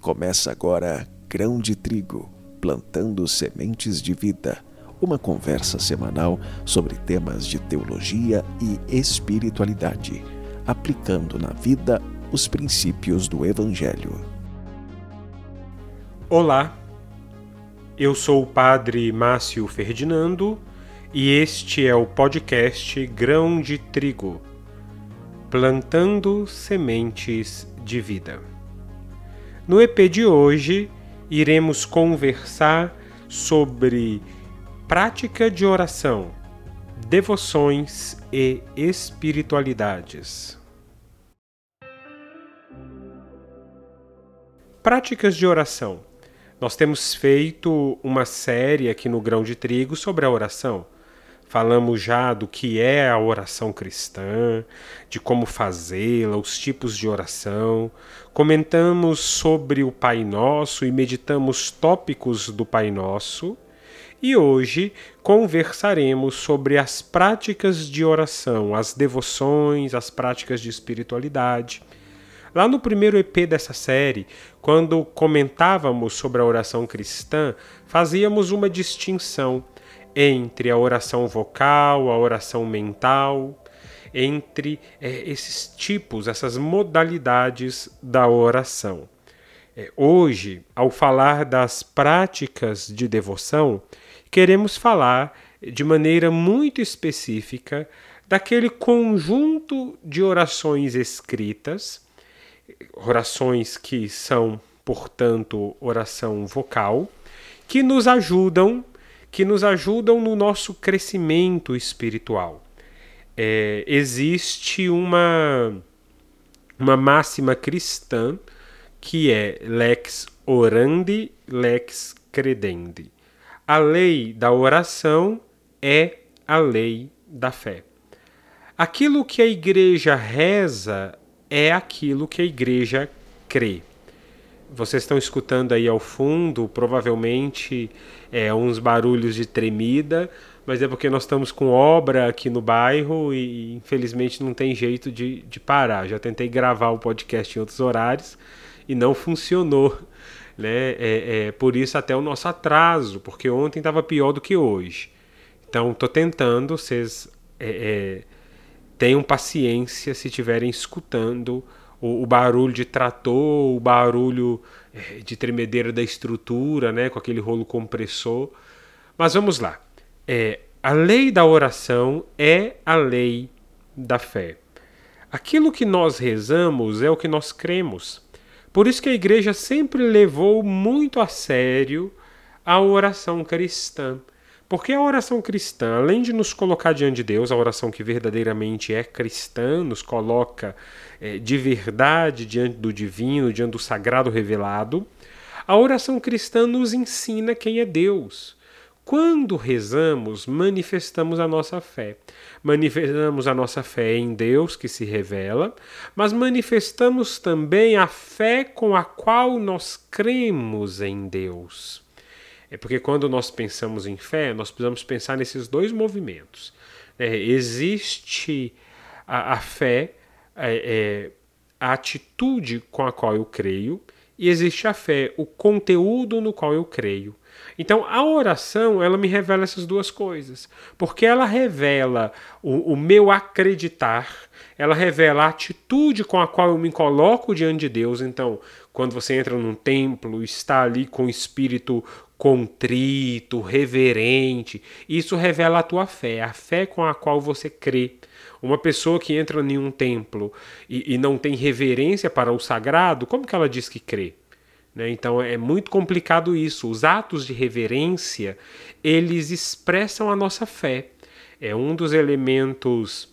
Começa agora Grão de Trigo Plantando Sementes de Vida uma conversa semanal sobre temas de teologia e espiritualidade, aplicando na vida os princípios do Evangelho. Olá, eu sou o Padre Márcio Ferdinando e este é o podcast Grão de Trigo Plantando Sementes de Vida. No EP de hoje, iremos conversar sobre prática de oração, devoções e espiritualidades. Práticas de oração. Nós temos feito uma série aqui no Grão de Trigo sobre a oração. Falamos já do que é a oração cristã, de como fazê-la, os tipos de oração. Comentamos sobre o Pai Nosso e meditamos tópicos do Pai Nosso e hoje conversaremos sobre as práticas de oração, as devoções, as práticas de espiritualidade. Lá no primeiro EP dessa série, quando comentávamos sobre a oração cristã, fazíamos uma distinção entre a oração vocal, a oração mental, entre é, esses tipos, essas modalidades da oração. É, hoje, ao falar das práticas de devoção, queremos falar de maneira muito específica daquele conjunto de orações escritas, orações que são, portanto, oração vocal, que nos ajudam, que nos ajudam no nosso crescimento espiritual. É, existe uma uma máxima cristã que é lex orandi, lex credendi. A lei da oração é a lei da fé. Aquilo que a igreja reza é aquilo que a igreja crê. Vocês estão escutando aí ao fundo, provavelmente, é, uns barulhos de tremida, mas é porque nós estamos com obra aqui no bairro e, infelizmente, não tem jeito de, de parar. Já tentei gravar o podcast em outros horários e não funcionou né? É, é, por isso até o nosso atraso, porque ontem estava pior do que hoje. Então, estou tentando, vocês é, é, tenham paciência se estiverem escutando o, o, barulho de trator, o barulho é, de tremedeira da estrutura, né? com aquele rolo compressor. Mas vamos lá. É, a lei da oração é a lei da fé. Aquilo que nós rezamos é o que nós cremos. Por isso que a igreja sempre levou muito a sério a oração cristã. Porque a oração cristã, além de nos colocar diante de Deus, a oração que verdadeiramente é cristã, nos coloca é, de verdade diante do divino, diante do sagrado revelado, a oração cristã nos ensina quem é Deus. Quando rezamos, manifestamos a nossa fé. Manifestamos a nossa fé em Deus que se revela, mas manifestamos também a fé com a qual nós cremos em Deus. É porque quando nós pensamos em fé, nós precisamos pensar nesses dois movimentos. É, existe a, a fé, é, é, a atitude com a qual eu creio, e existe a fé, o conteúdo no qual eu creio. Então, a oração, ela me revela essas duas coisas. Porque ela revela o, o, meu acreditar, ela revela a atitude com a qual eu me coloco diante de Deus. Então, quando você entra num templo, está ali com o espírito contrito, reverente, isso revela a tua fé, a fé com a qual você crê. Uma pessoa que entra em um templo e, e não tem reverência para o sagrado, como que ela diz que crê? Né? Então é muito complicado isso. Os atos de reverência eles expressam a nossa fé. É um dos elementos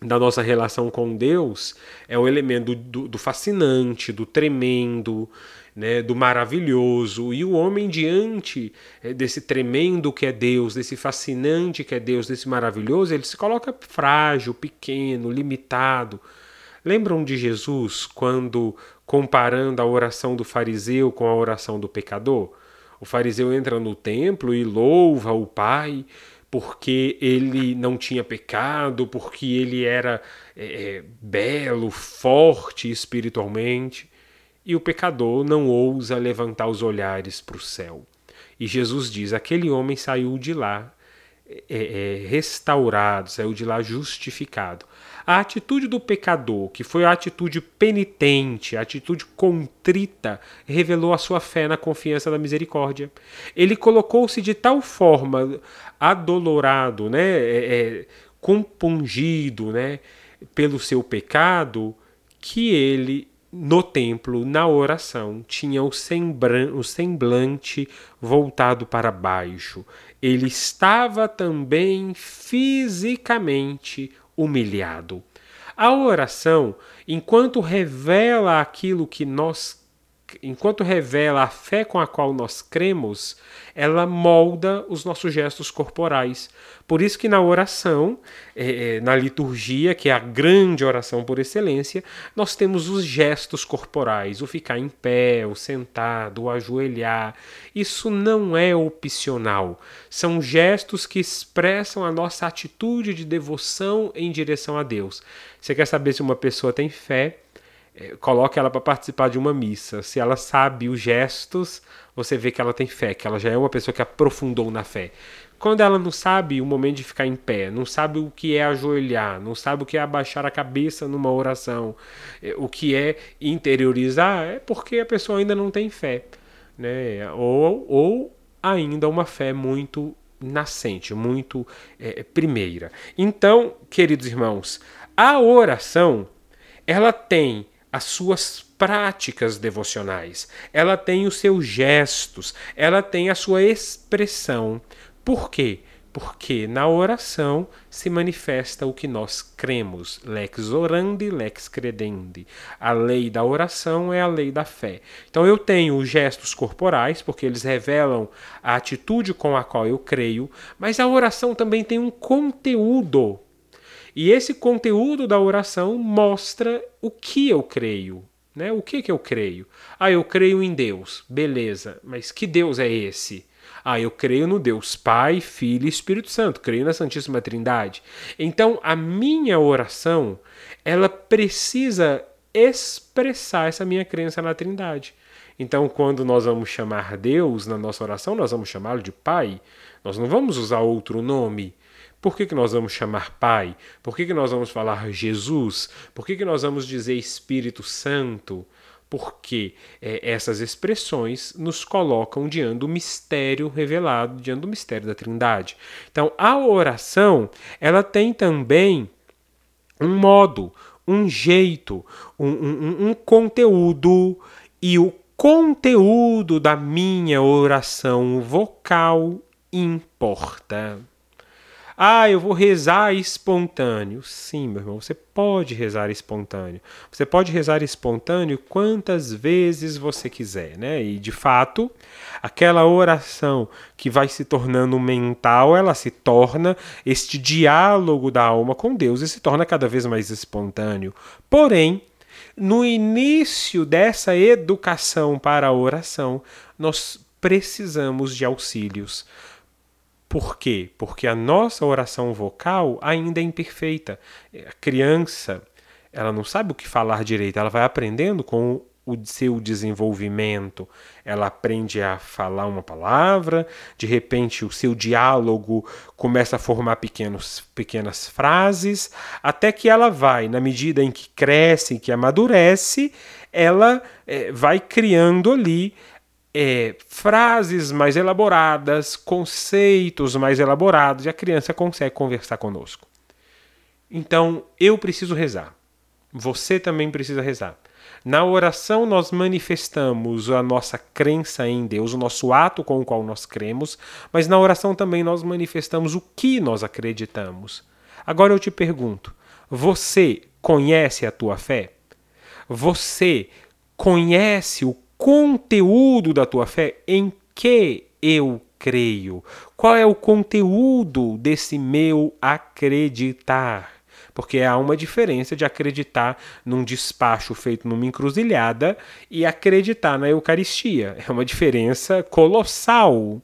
da nossa relação com Deus é o elemento do, do fascinante, do tremendo, né, do maravilhoso. E o homem, diante é, desse tremendo que é Deus, desse fascinante que é Deus, desse maravilhoso, ele se coloca frágil, pequeno, limitado. Lembram de Jesus quando comparando a oração do fariseu com a oração do pecador. O fariseu entra no templo e louva o Pai porque ele não tinha pecado, porque ele era é belo, forte espiritualmente. E o pecador não ousa levantar os olhares para o céu. E Jesus diz: aquele homem saiu de lá é, é, restaurado, saiu de lá justificado. A atitude do pecador, que foi a atitude penitente, a atitude contrita, revelou a sua fé na confiança da misericórdia. Ele colocou-se de tal forma adolorado, né, é, é, compungido né, pelo seu pecado, que ele no templo, na oração, tinha o, o semblante voltado para baixo. Ele estava também fisicamente humilhado. A oração, enquanto revela aquilo que nós enquanto revela a fé com a qual nós cremos, ela molda os nossos gestos corporais. Por isso que na oração, é, é, na liturgia, que é a grande oração por excelência, nós temos os gestos corporais, o ficar em pé, o sentado, o ajoelhar. Isso não é opcional. São gestos que expressam a nossa atitude de devoção em direção a Deus. Você quer saber se uma pessoa tem fé? É, coloque ela para participar de uma missa. Se ela sabe os gestos, você vê que ela tem fé, que ela já é uma pessoa que aprofundou na fé. Quando ela não sabe o momento de ficar em pé, não sabe o que é ajoelhar, não sabe o que é abaixar a cabeça numa oração, é, o que é interiorizar, é porque a pessoa ainda não tem fé. Né? Ou, ou ainda uma fé muito nascente, muito é, primeira. Então, queridos irmãos, a oração ela tem as suas práticas devocionais, ela tem os seus gestos, ela tem a sua expressão. Por quê? Porque na oração se manifesta o que nós cremos, lex orandi, lex credendi. A lei da oração é a lei da fé. Então eu tenho os gestos corporais, porque eles revelam a atitude com a qual eu creio, mas a oração também tem um conteúdo e esse conteúdo da oração mostra o que eu creio. Né? O que, que eu creio? Ah, eu creio em Deus. Beleza, mas que Deus é esse? Ah, eu creio no Deus Pai, Filho e Espírito Santo, creio na Santíssima Trindade. Então, a minha oração, ela precisa expressar essa minha crença na Trindade. Então, quando nós vamos chamar Deus na nossa oração, nós vamos chamá-lo de Pai. Nós não vamos usar outro nome. Por que, que nós vamos chamar Pai? Por que, que nós vamos falar Jesus? Por que, que nós vamos dizer Espírito Santo? Porque é, essas expressões nos colocam diante do mistério revelado, diante do mistério da Trindade. Então, a oração, ela tem também um modo, um jeito, um, um, um conteúdo, e o conteúdo da minha oração vocal importa. Ah, eu vou rezar espontâneo. Sim, meu irmão, você pode rezar espontâneo. Você pode rezar espontâneo quantas vezes você quiser, né? E de fato, aquela oração que vai se tornando mental, ela se torna este diálogo da alma com Deus e se torna cada vez mais espontâneo. Porém, no início dessa educação para a oração, nós precisamos de auxílios. Por quê? Porque a nossa oração vocal ainda é imperfeita. A criança, ela não sabe o que falar direito, ela vai aprendendo com o seu desenvolvimento. Ela aprende a falar uma palavra, de repente o seu diálogo começa a formar pequenos, pequenas frases, até que ela vai, na medida em que cresce, que amadurece, ela é, vai criando ali é, frases mais elaboradas, conceitos mais elaborados, e a criança consegue conversar conosco. Então, eu preciso rezar. Você também precisa rezar. Na oração, nós manifestamos a nossa crença em Deus, o nosso ato com o qual nós cremos, mas na oração também nós manifestamos o que nós acreditamos. Agora eu te pergunto: você conhece a tua fé? Você conhece o conteúdo da tua fé, em que eu creio? Qual é o conteúdo desse meu acreditar? Porque há uma diferença de acreditar num despacho feito numa encruzilhada e acreditar na Eucaristia. É uma diferença colossal.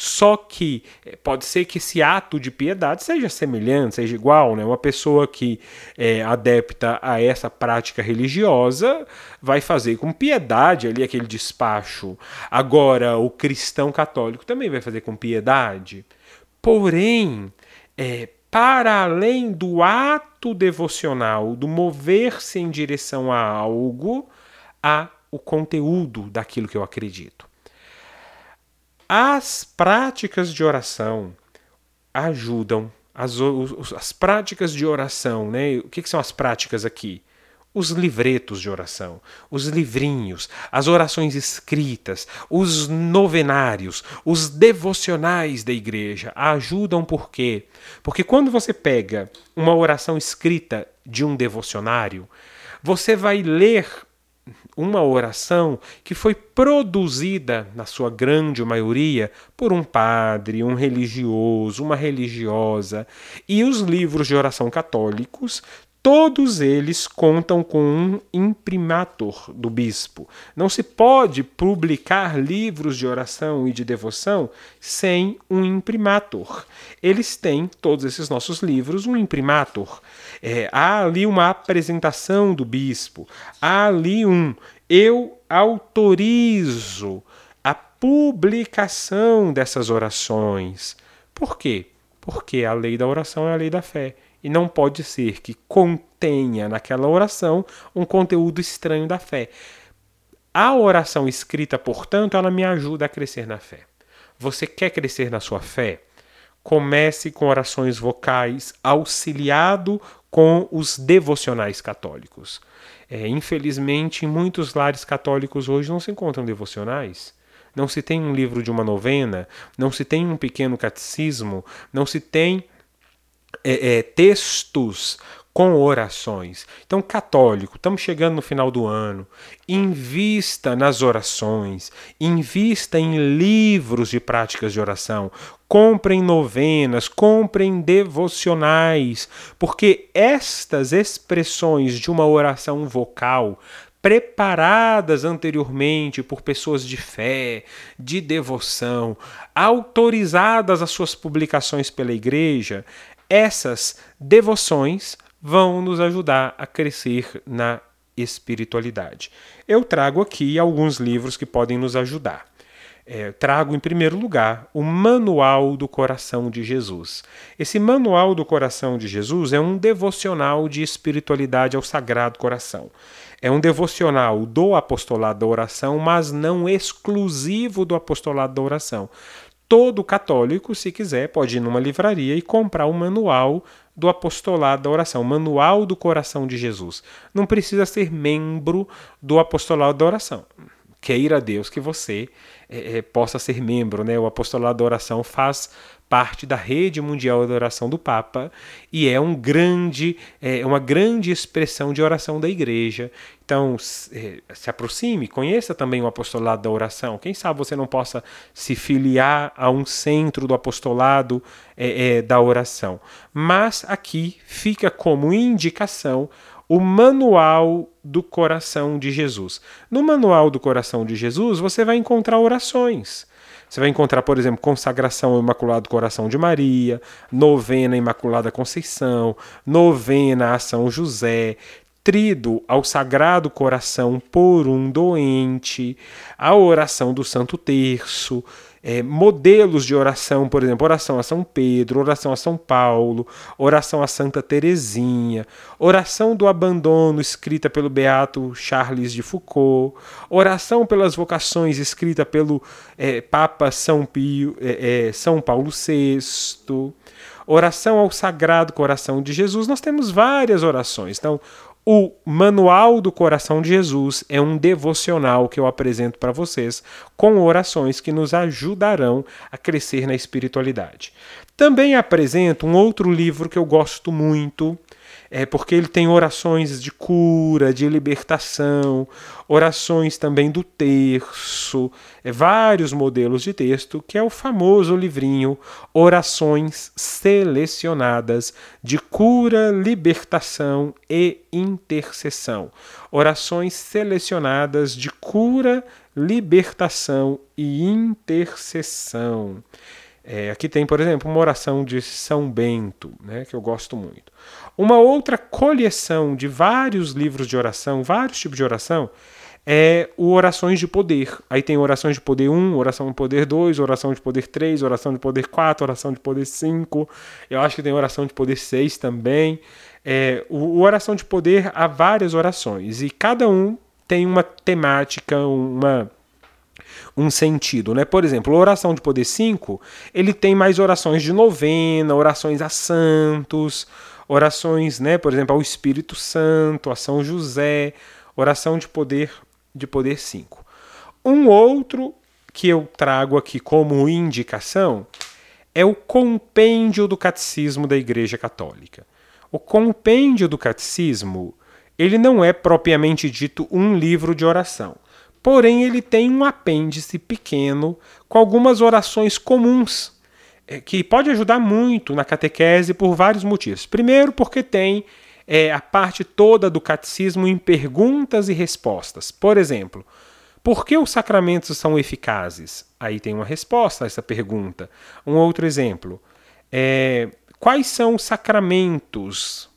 Só que eh, pode ser que esse ato de piedade seja semelhante, seja igual, né? Uma pessoa que é adepta a essa prática religiosa vai fazer com piedade ali aquele despacho. Agora, o cristão católico também vai fazer com piedade. Porém, é, para além do ato devocional, do mover-se em direção a algo, há o conteúdo daquilo que eu acredito. As práticas de oração ajudam, as, as práticas de oração, né? O que, que são as práticas aqui? os livretos de oração, os livrinhos, as orações escritas, os novenários, os devocionais da igreja ajudam por quê? Porque quando você pega uma oração escrita de um devocionário, você vai ler uma oração que foi produzida, na sua grande maioria, por um padre, um religioso, uma religiosa. E os livros de oração católicos Todos eles contam com um imprimator do bispo. Não se pode publicar livros de oração e de devoção sem um imprimator. Eles têm, todos esses nossos livros, um imprimator. É, há ali uma apresentação do bispo, há ali um eu autorizo a publicação dessas orações. Por quê? Porque a lei da oração é a lei da fé e não pode ser que contenha naquela oração um conteúdo estranho da fé. A oração escrita, portanto, ela me ajuda a crescer na fé. Você quer crescer na sua fé? Comece com orações vocais, auxiliado com os devocionais católicos. É, infelizmente, em muitos lares católicos hoje não se encontram devocionais. Não se tem um livro de uma novena, não se tem um pequeno catecismo, não se tem é, é, textos com orações. Então, católico, estamos chegando no final do ano. Invista nas orações, invista em livros de práticas de oração, comprem novenas, comprem devocionais, porque estas expressões de uma oração vocal preparadas anteriormente por pessoas de fé, de devoção, autorizadas as suas publicações pela igreja, essas devoções vão nos ajudar a crescer na espiritualidade. Eu trago aqui alguns livros que podem nos ajudar. É, trago em primeiro lugar o Manual do Coração de Jesus. Esse Manual do Coração de Jesus é um devocional de espiritualidade ao Sagrado Coração. É um devocional do apostolado da oração, mas não exclusivo do apostolado da oração todo católico, se quiser, pode ir numa livraria e comprar o manual do apostolado da oração, manual do coração de Jesus. Não precisa ser membro do apostolado da oração. Queira Deus que você é, possa ser membro, né? O apostolado da oração faz parte da rede mundial de oração do Papa e é um grande, é uma grande expressão de oração da Igreja. Então, se, é, se aproxime, conheça também o apostolado da oração. Quem sabe você não possa se filiar a um centro do apostolado é, é, da oração. Mas aqui fica como indicação o Manual do Coração de Jesus. No Manual do Coração de Jesus, você vai encontrar orações. Você vai encontrar, por exemplo, consagração ao Imaculado Coração de Maria, novena Imaculada Conceição, novena a São José, trido ao Sagrado Coração por um doente, a oração do Santo Terço, é, modelos de oração, por exemplo, oração a São Pedro, oração a São Paulo, oração a Santa Teresinha, oração do abandono escrita pelo beato Charles de Foucault, oração pelas vocações escrita pelo é, Papa São Pio, é, é São Paulo VI, oração ao Sagrado Coração de Jesus. Nós temos várias orações. Então, o Manual do Coração de Jesus é um devocional que eu apresento para vocês com orações que nos ajudarão a crescer na espiritualidade. Também apresento um outro livro que eu gosto muito, é porque ele tem orações de cura, de libertação, orações também do terço, é, vários modelos de texto, que é o famoso livrinho Orações Selecionadas de Cura, Libertação e Intercessão. Orações selecionadas de cura, libertação e intercessão. É, aqui tem, por exemplo, uma oração de São Bento, né, que eu gosto muito. Uma outra coleção de vários livros de oração, vários tipos de oração, é o Orações de Poder. Aí tem Orações de Poder 1, Oração de Poder 2, Oração de Poder 3, Oração de Poder 4, Oração de Poder 5. Eu acho que tem Oração de Poder 6 também. É, o, o Oração de Poder há várias orações e cada um tem uma temática, uma um sentido, né? Por exemplo, a oração de poder 5, ele tem mais orações de novena, orações a santos, orações, né, por exemplo, ao Espírito Santo, a São José, oração de poder de poder 5. Um outro que eu trago aqui como indicação é o compêndio do catecismo da Igreja Católica. O compêndio do catecismo, ele não é propriamente dito um livro de oração Porém, ele tem um apêndice pequeno com algumas orações comuns, é, que pode ajudar muito na catequese por vários motivos. Primeiro, porque tem é, a parte toda do catecismo em perguntas e respostas. Por exemplo, por que os sacramentos são eficazes? Aí tem uma resposta a essa pergunta. Um outro exemplo. É, quais são os sacramentos?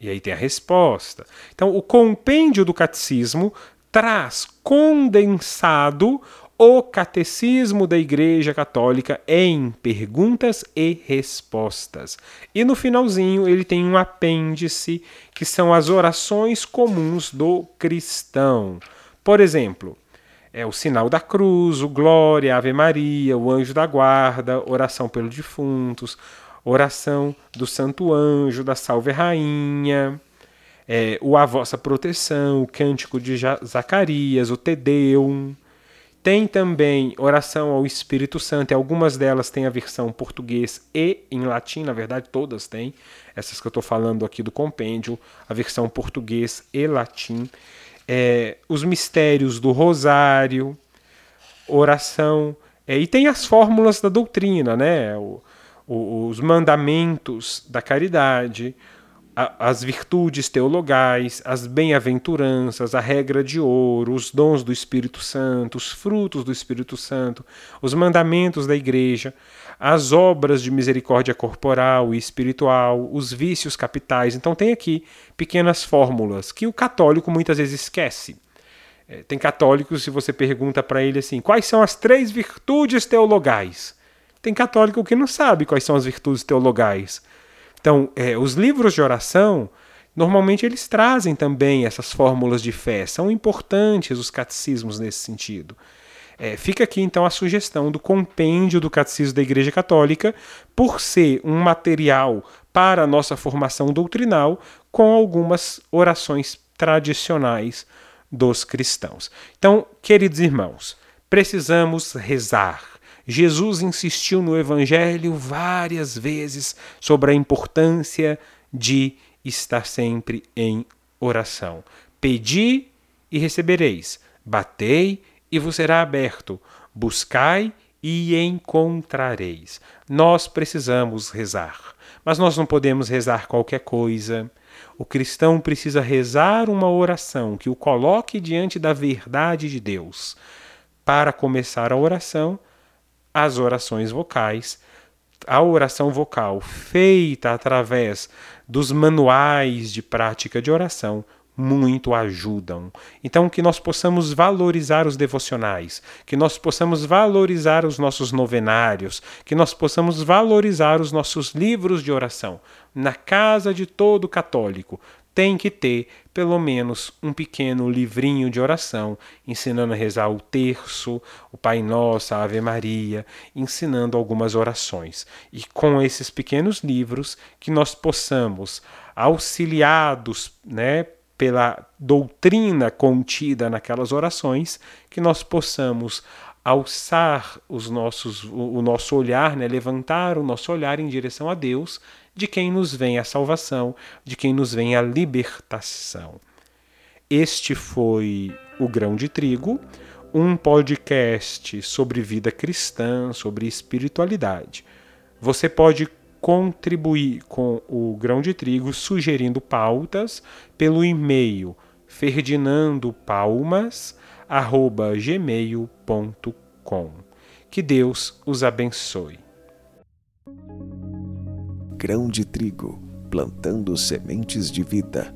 E aí tem a resposta. Então, o compêndio do catecismo traz condensado o Catecismo da Igreja Católica em perguntas e respostas. E no finalzinho ele tem um apêndice que são as orações comuns do cristão. Por exemplo, é o sinal da cruz, o glória, Ave Maria, o anjo da guarda, oração pelos defuntos, oração do santo anjo, da salve rainha, é, o A Vossa Proteção, o Cântico de Zacarias, o Tedeum. Tem também oração ao Espírito Santo, e algumas delas têm a versão português e em latim, na verdade todas têm, essas que eu estou falando aqui do compêndio, a versão português e latim. É, os mistérios do Rosário, oração, é, e tem as fórmulas da doutrina, né? O, o, os mandamentos da caridade, as virtudes teologais, as bem-aventuranças, a regra de ouro, os dons do Espírito Santo, os frutos do Espírito Santo, os mandamentos da Igreja, as obras de misericórdia corporal e espiritual, os vícios capitais. Então, tem aqui pequenas fórmulas que o católico muitas vezes esquece. É, tem católicos, se você pergunta para ele assim, quais são as três virtudes teologais? Tem católico que não sabe quais são as virtudes teologais. Então, é, os livros de oração, normalmente eles trazem também essas fórmulas de fé. São importantes os catecismos nesse sentido. É, fica aqui então a sugestão do compêndio do Catecismo da Igreja Católica, por ser um material para a nossa formação doutrinal, com algumas orações tradicionais dos cristãos. Então, queridos irmãos, precisamos rezar Jesus insistiu no Evangelho várias vezes sobre a importância de estar sempre em oração. Pedi e recebereis, batei e vos será aberto, buscai e encontrareis. Nós precisamos rezar, mas nós não podemos rezar qualquer coisa. O cristão precisa rezar uma oração que o coloque diante da verdade de Deus. Para começar a oração, as orações vocais, a oração vocal feita através dos manuais de prática de oração muito ajudam. Então, que nós possamos valorizar os devocionais, que nós possamos valorizar os nossos novenários, que nós possamos valorizar os nossos livros de oração. Na casa de todo católico, tem que ter pelo menos um pequeno livrinho de oração, ensinando a rezar o terço, o Pai Nosso, a Ave Maria, ensinando algumas orações. E com esses pequenos livros que nós possamos, auxiliados, né, pela doutrina contida naquelas orações, que nós possamos alçar os nossos, o, nosso olhar, né, levantar o nosso olhar em direção a Deus, de quem nos vem a salvação, de quem nos vem a libertação. Este foi o Grão de Trigo, um podcast sobre vida cristã, sobre espiritualidade. Você pode contribuir com o Grão de Trigo sugerindo pautas pelo e-mail ferdinandopalmas@gmail.com. Que Deus os abençoe. Grão de trigo, plantando sementes de vida